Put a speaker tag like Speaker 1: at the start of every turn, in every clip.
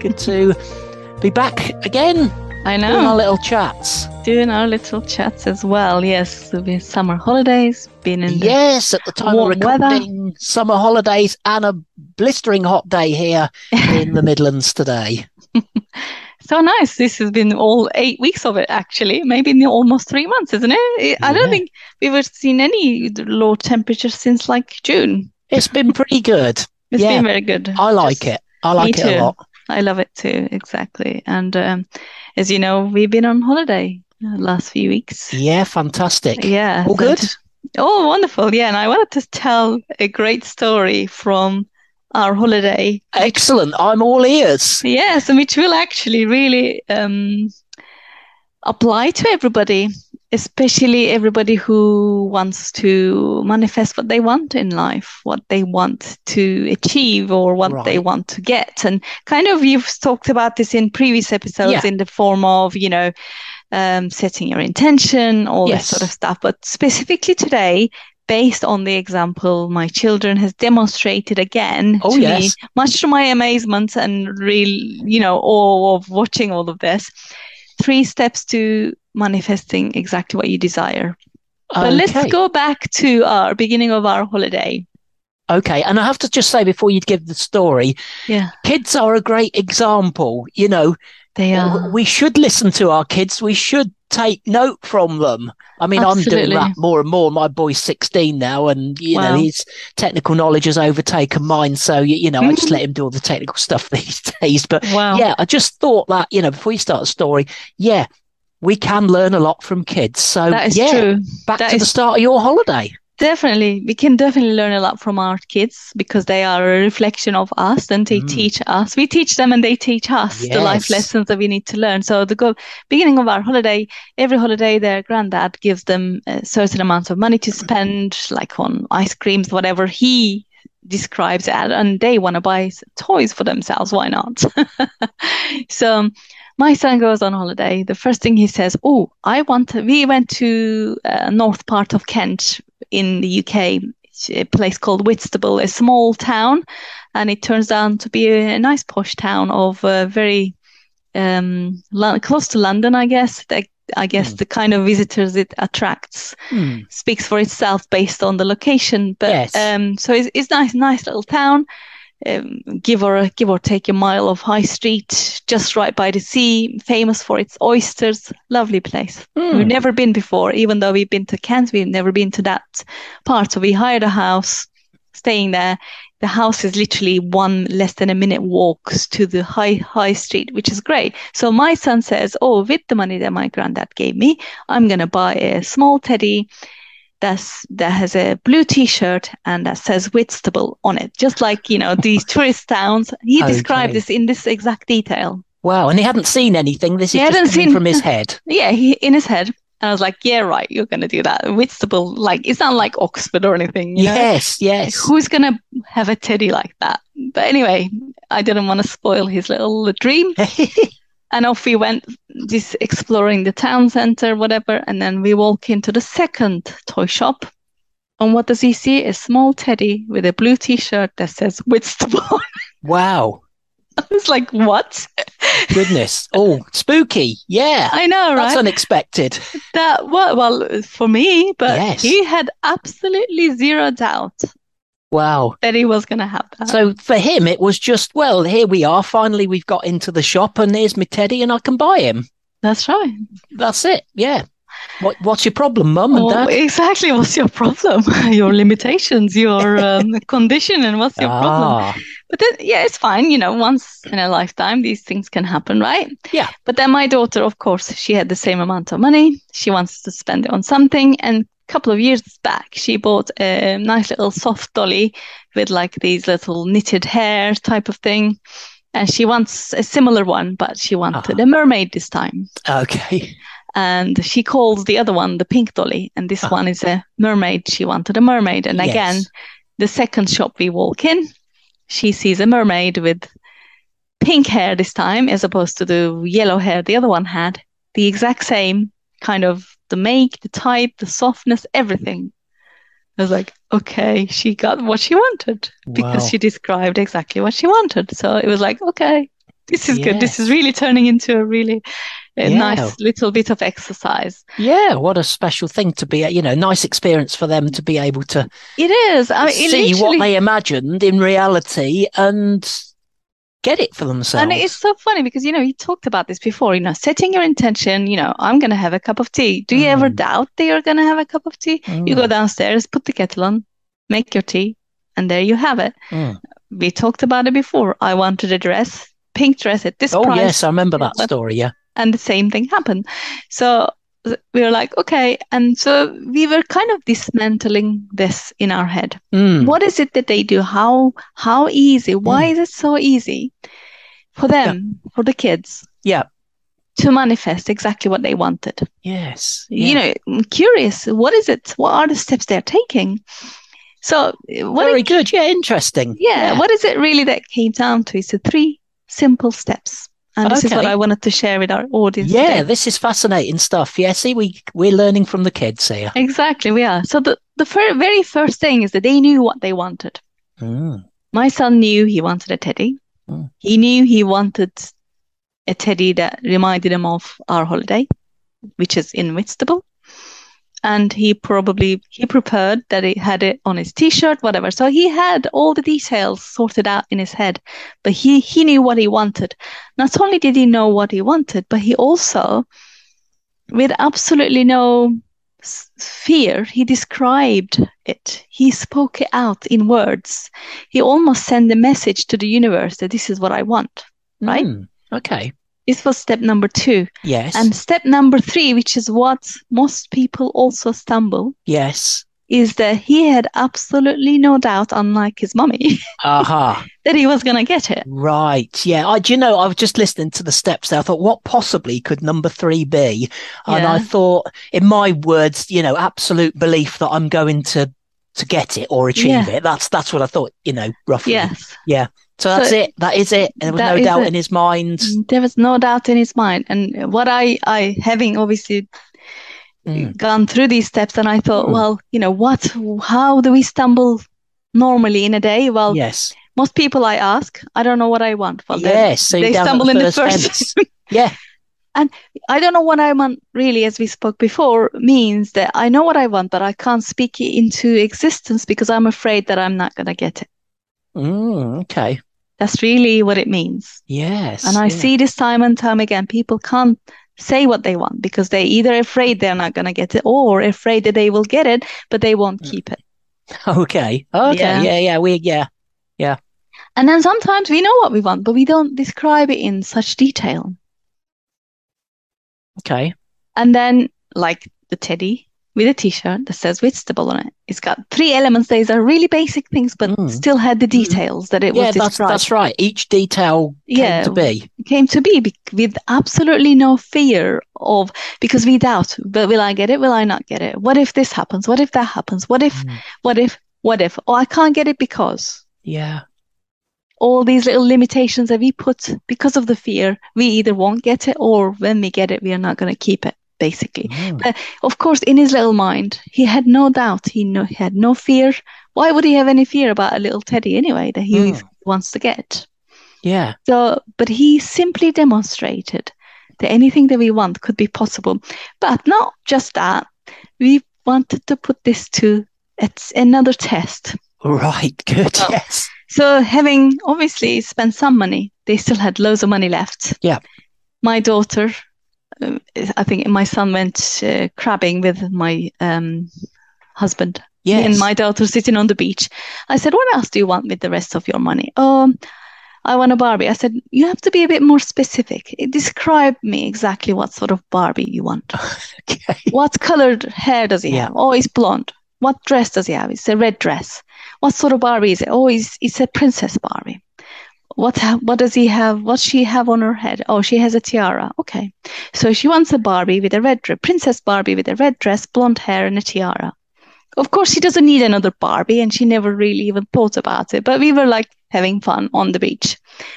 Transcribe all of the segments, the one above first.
Speaker 1: Good to be back again.
Speaker 2: I know.
Speaker 1: Doing our little chats.
Speaker 2: Doing our little chats as well. Yes, there'll be summer holidays. Been in the
Speaker 1: Yes, at the time of
Speaker 2: warm weather.
Speaker 1: recording, summer holidays and a blistering hot day here in the Midlands today.
Speaker 2: so nice. This has been all eight weeks of it, actually. Maybe almost three months, isn't it? I don't
Speaker 1: Yeah.
Speaker 2: think we've seen any low temperatures since like June.
Speaker 1: It's been pretty good.
Speaker 2: It's
Speaker 1: Yeah.
Speaker 2: been very good.
Speaker 1: I like
Speaker 2: Just-
Speaker 1: it. I like it
Speaker 2: too.
Speaker 1: a lot.
Speaker 2: I love it too. Exactly. And um, as you know, we've been on holiday the last few weeks.
Speaker 1: Yeah, fantastic.
Speaker 2: Yeah.
Speaker 1: All
Speaker 2: so
Speaker 1: good?
Speaker 2: just- Oh, wonderful. Yeah. And I wanted to tell a great story from our holiday.
Speaker 1: Excellent. I'm all ears.
Speaker 2: Yes, and which will actually really um, apply to everybody, especially everybody who wants to manifest what they want in life, what they want to achieve, or what they want to get. And kind of you've talked about this in previous episodes
Speaker 1: Yeah.
Speaker 2: in the form of, you know, um, setting your intention, all
Speaker 1: Yes.
Speaker 2: this sort of stuff. But specifically today, based on the example my children has demonstrated again
Speaker 1: Oh,
Speaker 2: to
Speaker 1: yes.
Speaker 2: me, much to my amazement and real, you know, awe of watching all of this, three steps to manifesting exactly what you desire. But let's go back to our beginning of our holiday.
Speaker 1: Okay. And I have to just say before you give the story,
Speaker 2: Yeah,
Speaker 1: kids are a great example. You know,
Speaker 2: they are.
Speaker 1: We should listen to our kids. We should take note from them. I mean, I'm doing that more and more. My boy's 16 now, and you know, his technical knowledge has overtaken mine. So, you, you know, I just let mm. him do all the technical stuff these days. But
Speaker 2: Wow.
Speaker 1: yeah, I just thought that, you know, before you start a story, yeah, we can learn a lot from kids. So,
Speaker 2: That is
Speaker 1: yeah,
Speaker 2: true.
Speaker 1: back
Speaker 2: That
Speaker 1: to the start of your holiday.
Speaker 2: Definitely, we can definitely learn a lot from our kids because they are a reflection of us and they
Speaker 1: Mm.
Speaker 2: teach us. We teach them and they teach us the life lessons that we need to learn. So the go beginning of our holiday, every holiday, their granddad gives them a certain amount of money to spend, like on ice creams, whatever he describes it, and they want to buy toys for themselves. Why not? So my son goes on holiday. The first thing he says, "Oh, I want." To, we went to uh, north part of Kent in the UK, a place called Whitstable, a small town, and it turns out to be a, nice posh town of uh, very um, Lo- close to London, I guess. The, I guess
Speaker 1: Hmm.
Speaker 2: the kind of visitors it attracts
Speaker 1: Hmm.
Speaker 2: speaks for itself based on the location. But
Speaker 1: Yes.
Speaker 2: um, so it's, it's nice, nice little town. Um, give or give or take a mile of high street, just right by the sea, famous for its oysters. Lovely place.
Speaker 1: Hmm.
Speaker 2: We've never been before, even though we've been to Kent, we've never been to that part. So we hired a house, staying there. The house is literally one less than a minute walk to the high high street, which is great. So my son says, "Oh, with the money that my granddad gave me, I'm gonna buy a small teddy." That's, that has a blue T-shirt and that says Whitstable on it, just like you know these tourist towns. He described this in this exact detail.
Speaker 1: Wow. And he hadn't seen anything. This
Speaker 2: He
Speaker 1: is just coming
Speaker 2: seen-
Speaker 1: from his head.
Speaker 2: Yeah, he in his head. And I was like, yeah, right, you're gonna do that. Whitstable, like it's not like Oxford or anything, you know?
Speaker 1: Yes.
Speaker 2: Like,
Speaker 1: Yes.
Speaker 2: who's gonna have a teddy like that? But anyway, I didn't want to spoil his little dream. And off we went, just exploring the town center, whatever. And then we walk into the second toy shop. And what does he see? A small teddy with a blue t-shirt that says Whitstable.
Speaker 1: wow.
Speaker 2: I was like, what?
Speaker 1: Goodness. Oh, spooky. Yeah.
Speaker 2: I know, right That's
Speaker 1: unexpected.
Speaker 2: That well, well, for me, but
Speaker 1: Yes.
Speaker 2: he had absolutely zero doubt
Speaker 1: Wow.
Speaker 2: that he was going to have that.
Speaker 1: So for him, it was just, well, here we are. Finally, we've got into the shop and there's my teddy and I can buy him.
Speaker 2: That's right.
Speaker 1: That's it. Yeah. What What's your problem, mum and
Speaker 2: Oh,
Speaker 1: dad?
Speaker 2: exactly. What's your problem? your limitations, your um, condition, and what's your problem?
Speaker 1: Ah,
Speaker 2: But then, yeah, it's fine. You know, once in a lifetime, these things can happen, right?
Speaker 1: Yeah.
Speaker 2: But then my daughter, of course, she had the same amount of money. She wants to spend it on something. And couple of years back, she bought a nice little soft dolly with like these little knitted hair type of thing. And she wants a similar one, but she wanted
Speaker 1: Uh-huh.
Speaker 2: a mermaid this time.
Speaker 1: okay.
Speaker 2: And she calls the other one the pink dolly. And this
Speaker 1: Ah.
Speaker 2: one is a mermaid. She wanted a mermaid. And again, the second shop we walk in, she sees a mermaid with pink hair this time, as opposed to the yellow hair the other one had. The exact same kind of the make, the type, the softness, everything. I was like, okay, she got what she wanted because
Speaker 1: Wow.
Speaker 2: she described exactly what she wanted. So it was like, okay, this is good. This is really turning into a really a
Speaker 1: Yeah.
Speaker 2: nice little bit of exercise.
Speaker 1: Yeah, what a special thing to be, you know, nice experience for them to be able to
Speaker 2: It is. I mean,
Speaker 1: see what they imagined in reality and get it for themselves.
Speaker 2: And it's so funny because, you know, you talked about this before, you know, setting your intention, you know, I'm going to have a cup of tea. Do you ever
Speaker 1: Mm.
Speaker 2: doubt that you're going to have a cup of tea? You go
Speaker 1: Mm,
Speaker 2: downstairs, put the kettle on, make your tea, and there you have it.
Speaker 1: mm.
Speaker 2: We talked about it before. I wanted a dress, pink dress at this
Speaker 1: Oh,
Speaker 2: price,
Speaker 1: yes, I remember that story. Yeah.
Speaker 2: and the same thing happened. So we were like, okay. And so we were kind of dismantling this in our head.
Speaker 1: Mm.
Speaker 2: What is it that they do? How how easy? Why is it so easy for them, for the kids?
Speaker 1: Yeah.
Speaker 2: To manifest exactly what they wanted.
Speaker 1: Yes.
Speaker 2: You know, curious, what is it? What are the steps they're taking? So what
Speaker 1: Very
Speaker 2: it-
Speaker 1: good. Yeah, interesting.
Speaker 2: yeah, what is it really that came down to? Is the three simple steps. And this is what I wanted to share with our audience
Speaker 1: Yeah,
Speaker 2: today.
Speaker 1: this is fascinating stuff. Yeah, see, we we're learning from the kids here.
Speaker 2: Exactly, we are. So the, the fir- very first thing is that they knew what they wanted.
Speaker 1: Mm.
Speaker 2: My son knew he wanted a teddy.
Speaker 1: Mm.
Speaker 2: He knew he wanted a teddy that reminded him of our holiday, which is in Whitstable. And he probably he prepared that he had it on his t-shirt, whatever. So he had all the details sorted out in his head, but he he knew what he wanted. Not only did he know what he wanted, but he also, with absolutely no fear, he described it. He spoke it out in words he almost sent a message to the universe that this is what I want. Right?
Speaker 1: Mm. Okay.
Speaker 2: This was step number two.
Speaker 1: Yes.
Speaker 2: And step number three, which is what most people also stumble,
Speaker 1: yes.
Speaker 2: is that he had absolutely no doubt, unlike his mummy,
Speaker 1: Aha.
Speaker 2: that he was going to get it.
Speaker 1: Right. Yeah. I, do you know, I was just listening to the steps there. I thought, what possibly could number three be? And I thought, in my words, you know, absolute belief that I'm going to to get it or achieve
Speaker 2: Yeah.
Speaker 1: it. That's that's what I thought. You know, roughly.
Speaker 2: Yes.
Speaker 1: So that's
Speaker 2: So
Speaker 1: it. That is it. There was no doubt
Speaker 2: it.
Speaker 1: in his mind.
Speaker 2: There was no doubt in his mind. And what I, I having obviously
Speaker 1: Mm.
Speaker 2: gone through these steps, and I thought,
Speaker 1: Mm.
Speaker 2: well, you know, what, how do we stumble normally in a day? Well,
Speaker 1: Yes.
Speaker 2: most people I ask, I don't know what I want. Well,
Speaker 1: yes. So
Speaker 2: they stumble in the
Speaker 1: first yeah.
Speaker 2: And I don't know what I want really, as we spoke before, means that I know what I want, but I can't speak it into existence because I'm afraid that I'm not going to get it.
Speaker 1: Mm, okay.
Speaker 2: That's really what it means.
Speaker 1: Yes.
Speaker 2: And I
Speaker 1: yeah.
Speaker 2: see this time and time again. People can't say what they want because they're either afraid they're not going to get it or afraid that they will get it, but they won't
Speaker 1: Mm.
Speaker 2: keep it.
Speaker 1: Okay. Okay.
Speaker 2: Yeah.
Speaker 1: Yeah. Yeah. We. Yeah.
Speaker 2: And then sometimes we know what we want, but we don't describe it in such detail.
Speaker 1: Okay.
Speaker 2: And then, like the teddy with a t-shirt that says Whitstable on it. It's got three elements. These are really basic things, but
Speaker 1: Mm.
Speaker 2: still had the details that it
Speaker 1: yeah.
Speaker 2: was
Speaker 1: That's
Speaker 2: described.
Speaker 1: that's right. Each detail came
Speaker 2: Yeah.
Speaker 1: to be.
Speaker 2: Came to be bec- with absolutely no fear of because we doubt. But will I get it? Will I not get it? What if this happens? What if that happens? What if?
Speaker 1: Mm.
Speaker 2: What if? What if? Oh, I can't get it because
Speaker 1: Yeah.
Speaker 2: all these little limitations that we put because of the fear. We either won't get it, or when we get it, we are not going to keep it. Basically.
Speaker 1: Mm.
Speaker 2: Of course, in his little mind, he had no doubt. He, no, he had no fear. Why would he have any fear about a little teddy anyway that he
Speaker 1: Mm.
Speaker 2: wants to get?
Speaker 1: Yeah.
Speaker 2: So, but he simply demonstrated that anything that we want could be possible. But not just that, we wanted to put this to it's another test.
Speaker 1: Right. Good.
Speaker 2: Oh.
Speaker 1: Yes.
Speaker 2: So, having obviously spent some money, they still had loads of money left.
Speaker 1: Yeah.
Speaker 2: My daughter I think my son went uh, crabbing with my um, husband.
Speaker 1: Yes.
Speaker 2: and my daughter sitting on the beach. I said, "What else do you want with the rest of your money?" Oh, I want a Barbie. I said, "You have to be a bit more specific. Describe me exactly what sort of Barbie you want.
Speaker 1: Okay.
Speaker 2: What colored hair does he
Speaker 1: Yeah.
Speaker 2: have? Oh, he's blonde. What dress does he have? It's a red dress. What sort of Barbie is it? Oh, it's, it's a princess Barbie. What what does he have? What she have on her head? Oh, she has a tiara. Okay, so she wants a Barbie with a red dress, princess Barbie with a red dress, blonde hair, and a tiara. Of course, she doesn't need another Barbie, and she never really even thought about it. But we were like having fun on the beach.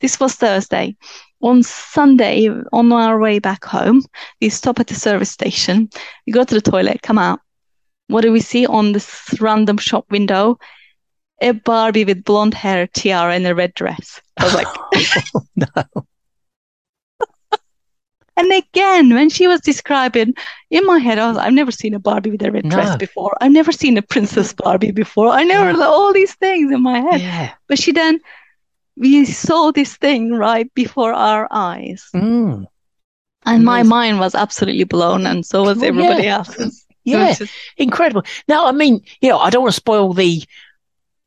Speaker 2: This was Thursday. On Sunday, on our way back home, we stop at the service station. We go to the toilet, come out. What do we see on this random shop window? A Barbie with blonde hair, tiara, and a red dress. I was like,
Speaker 1: no.
Speaker 2: and again, when she was describing in my head, I was, I've never seen a Barbie with a red dress before. I've never seen a princess Barbie before. I never
Speaker 1: Yeah.
Speaker 2: all these things in my head.
Speaker 1: Yeah.
Speaker 2: But she then, we saw this thing right before our eyes,
Speaker 1: Mm.
Speaker 2: and my mind was absolutely blown, and so was
Speaker 1: Well,
Speaker 2: everybody
Speaker 1: yeah.
Speaker 2: else's.
Speaker 1: Yeah.
Speaker 2: just-
Speaker 1: Incredible. Now, I mean, you know, I don't want to spoil the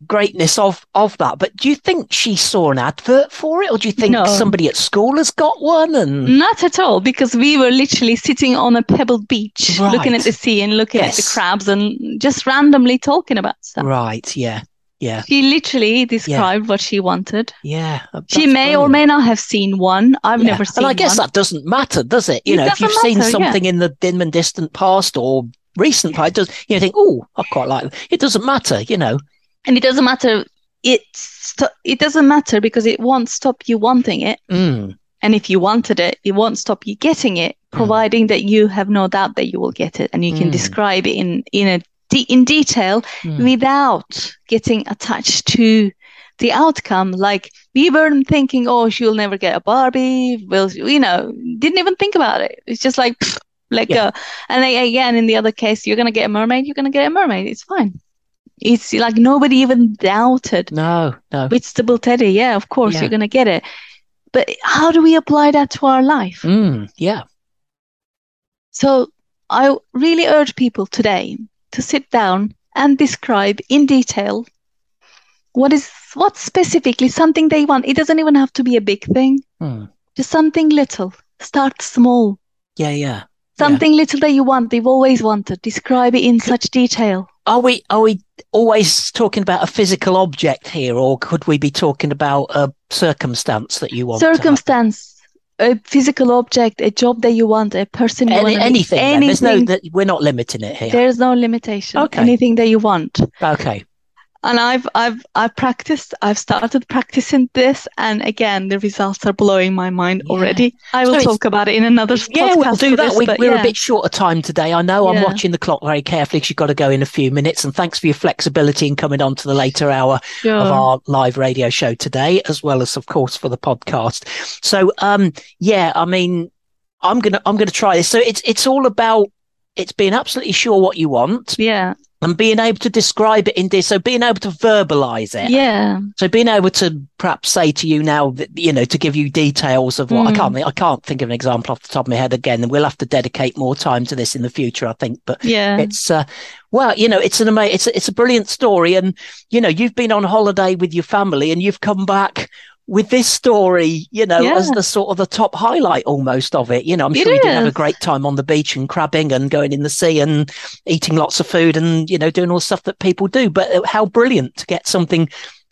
Speaker 1: greatness of of that, but do you think she saw an advert for it, or do you think
Speaker 2: No.
Speaker 1: somebody at school has got one? And
Speaker 2: Not at all, because we were literally sitting on a pebbled beach, looking at the sea and looking at the crabs and just randomly talking about stuff.
Speaker 1: right, yeah, yeah,
Speaker 2: She literally described what she wanted.
Speaker 1: yeah.
Speaker 2: Uh, she
Speaker 1: that's
Speaker 2: may or may not have seen one. I've
Speaker 1: Yeah.
Speaker 2: never seen
Speaker 1: And I guess
Speaker 2: one.
Speaker 1: that doesn't matter, does it? You
Speaker 2: It
Speaker 1: know, if you've
Speaker 2: doesn't
Speaker 1: seen
Speaker 2: matter, yeah.
Speaker 1: something in the dim and distant past or recent past, it does you think, oh, I quite like it. It doesn't matter, you know.
Speaker 2: And it doesn't matter. It st- it doesn't matter because it won't stop you wanting it.
Speaker 1: Mm,
Speaker 2: And if you wanted it, it won't stop you getting it,
Speaker 1: Mm.
Speaker 2: providing that you have no doubt that you will get it and you can
Speaker 1: Mm.
Speaker 2: describe it in in a de- in detail
Speaker 1: mm.
Speaker 2: without getting attached to the outcome. Like we weren't thinking, oh, she'll never get a Barbie. Well, you know, didn't even think about it. It's just like, pfft, let
Speaker 1: Yeah.
Speaker 2: go. And then again, in the other case, you're gonna get a mermaid. You're gonna get a mermaid. It's fine. It's like nobody even doubted.
Speaker 1: No, no.
Speaker 2: Whitstable teddy, yeah, of course
Speaker 1: Yeah.
Speaker 2: you're gonna get it. But how do we apply that to our life?
Speaker 1: Mm, yeah.
Speaker 2: So I really urge people today to sit down and describe in detail what is what specifically something they want. It doesn't even have to be a big thing,
Speaker 1: Mm.
Speaker 2: just something little. Start small.
Speaker 1: Yeah, yeah.
Speaker 2: Something little that you want, they've always wanted. Describe it in such detail.
Speaker 1: Are we are we always talking about a physical object here, or could we be talking about a circumstance that you want?
Speaker 2: Circumstance, a physical object, a job that you want, a person you
Speaker 1: Any,
Speaker 2: want.
Speaker 1: anything. then. There's no
Speaker 2: anything.
Speaker 1: that we're not limiting it here.
Speaker 2: There's no limitation.
Speaker 1: Okay.
Speaker 2: Anything that you want.
Speaker 1: Okay.
Speaker 2: And I've I've I've practiced. I've started practicing this, and again, the results are blowing my mind
Speaker 1: Yeah.
Speaker 2: already. I will
Speaker 1: So
Speaker 2: talk about it in another
Speaker 1: Yeah, We'll do that.
Speaker 2: This,
Speaker 1: we, we're
Speaker 2: yeah.
Speaker 1: a bit short of time today. I know I'm
Speaker 2: Yeah.
Speaker 1: watching the clock very carefully because you've got to go in a few minutes. And thanks for your flexibility in coming on to the later hour
Speaker 2: Sure.
Speaker 1: of our live radio show today, as well as, of course, for the podcast. So, um, yeah, I mean, I'm gonna I'm gonna try this. So it's it's all about it's being absolutely sure what you want
Speaker 2: yeah,
Speaker 1: and being able to describe it in this. So being able to verbalize it.
Speaker 2: yeah,
Speaker 1: So being able to perhaps say to you now that you know to give you details of what I
Speaker 2: Mm.
Speaker 1: can't think I can't think of an example off the top of my head again, and we'll have to dedicate more time to this in the future, I think. But
Speaker 2: yeah,
Speaker 1: it's uh, well, you know, it's an amazing, it's it's a brilliant story, and you know, you've been on holiday with your family, and you've come back with this story, you know, as the sort of the top highlight almost of it. You know, I'm
Speaker 2: It
Speaker 1: sure you did have a great time on the beach and crabbing and going in the sea and eating lots of food and you know doing all the stuff that people do. But how brilliant to get something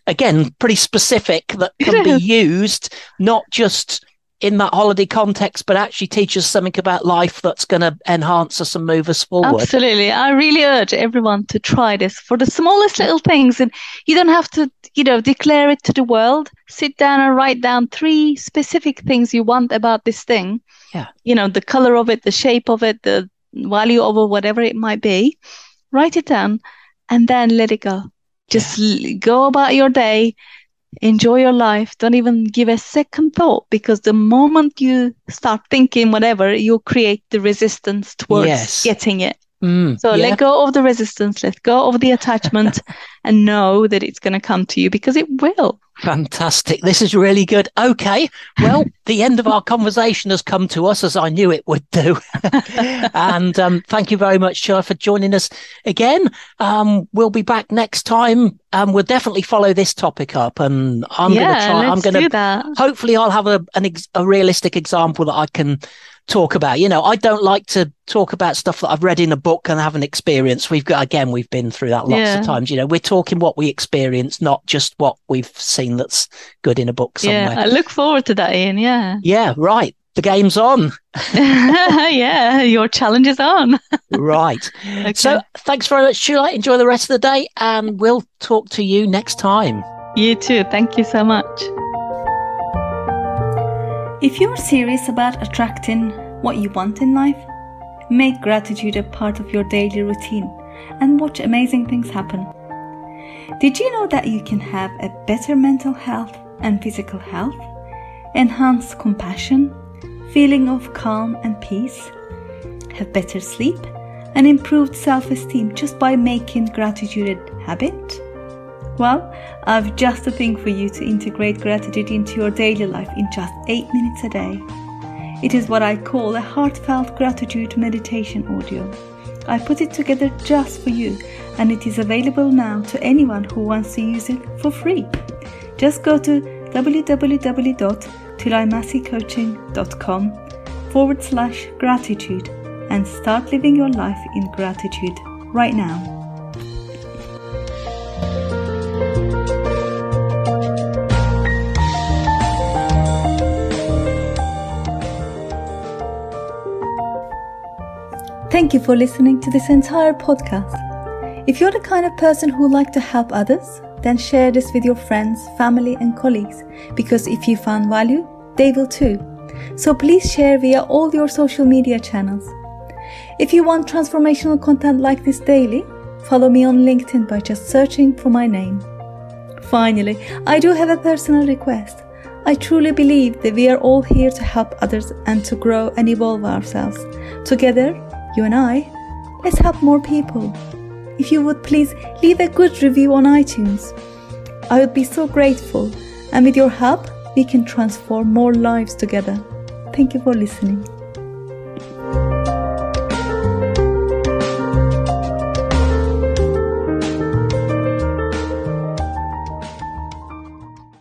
Speaker 1: again pretty specific that can be used not just in that holiday context, but actually teach us something about life that's going to enhance us and move us forward.
Speaker 2: Absolutely. I really urge everyone to try this for the smallest little things. And you don't have to, you know, declare it to the world. Sit down and write down three specific things you want about this thing.
Speaker 1: Yeah.
Speaker 2: You know, the color of it, the shape of it, the value of it, whatever it might be. Write it down and then let it go. Just l- go about your day. Enjoy your life. Don't even give a second thought because the moment you start thinking whatever, you'll create the resistance towards
Speaker 1: Yes.
Speaker 2: getting it.
Speaker 1: Mm,
Speaker 2: So
Speaker 1: yeah.
Speaker 2: let go of the resistance, let go of the attachment, and know that it's going to come to you because it will.
Speaker 1: Fantastic. This is really good. Okay. Well, the end of our conversation has come to us as I knew it would do. and um, thank you very much, Char, for joining us again. Um, we'll be back next time. Um, we'll definitely follow this topic up and I'm
Speaker 3: yeah,
Speaker 1: going to try. I'm
Speaker 3: going
Speaker 1: to, hopefully I'll have a, an ex- a realistic example that I can talk about. You know, I don't like to talk about stuff that I've read in a book and haven't experienced. We've got, again, we've been through that lots yeah. of times. You know, we're talking what we experience, not just what we've seen that's good in a book somewhere.
Speaker 3: Yeah, I look forward to that, Ian. Yeah.
Speaker 1: Yeah, right. The game's on.
Speaker 3: yeah, your challenge is on.
Speaker 1: right. Okay. So thanks very much, Shula. Enjoy the rest of the day and we'll talk to you next time.
Speaker 3: You too. Thank you so much.
Speaker 2: If you're serious about attracting what you want in life, make gratitude a part of your daily routine and watch amazing things happen. Did you know that you can have a better mental health and physical health, enhance compassion, feeling of calm and peace, have better sleep, and improved self esteem just by making gratitude a habit? Well, I've just a thing for you to integrate gratitude into your daily life in just 8 minutes a day. It is what I call a heartfelt gratitude meditation audio. I put it together just for you and it is available now to anyone who wants to use it for free. Just go to www.tulaimassicoaching.com forward slash gratitude and start living your life in gratitude right now. Thank you for listening to this entire podcast. If you're the kind of person who like to help others, then share this with your friends, family, and colleagues because if you found value, they will too. So please share via all your social media channels. If you want transformational content like this daily, follow me on LinkedIn by just searching for my name. Finally, I do have a personal request. I truly believe that we are all here to help others and to grow and evolve ourselves. Together, you and I, let's help more people. If you would please leave a good review on iTunes, I would be so grateful. And with your help, we can transform more lives together. Thank you for listening.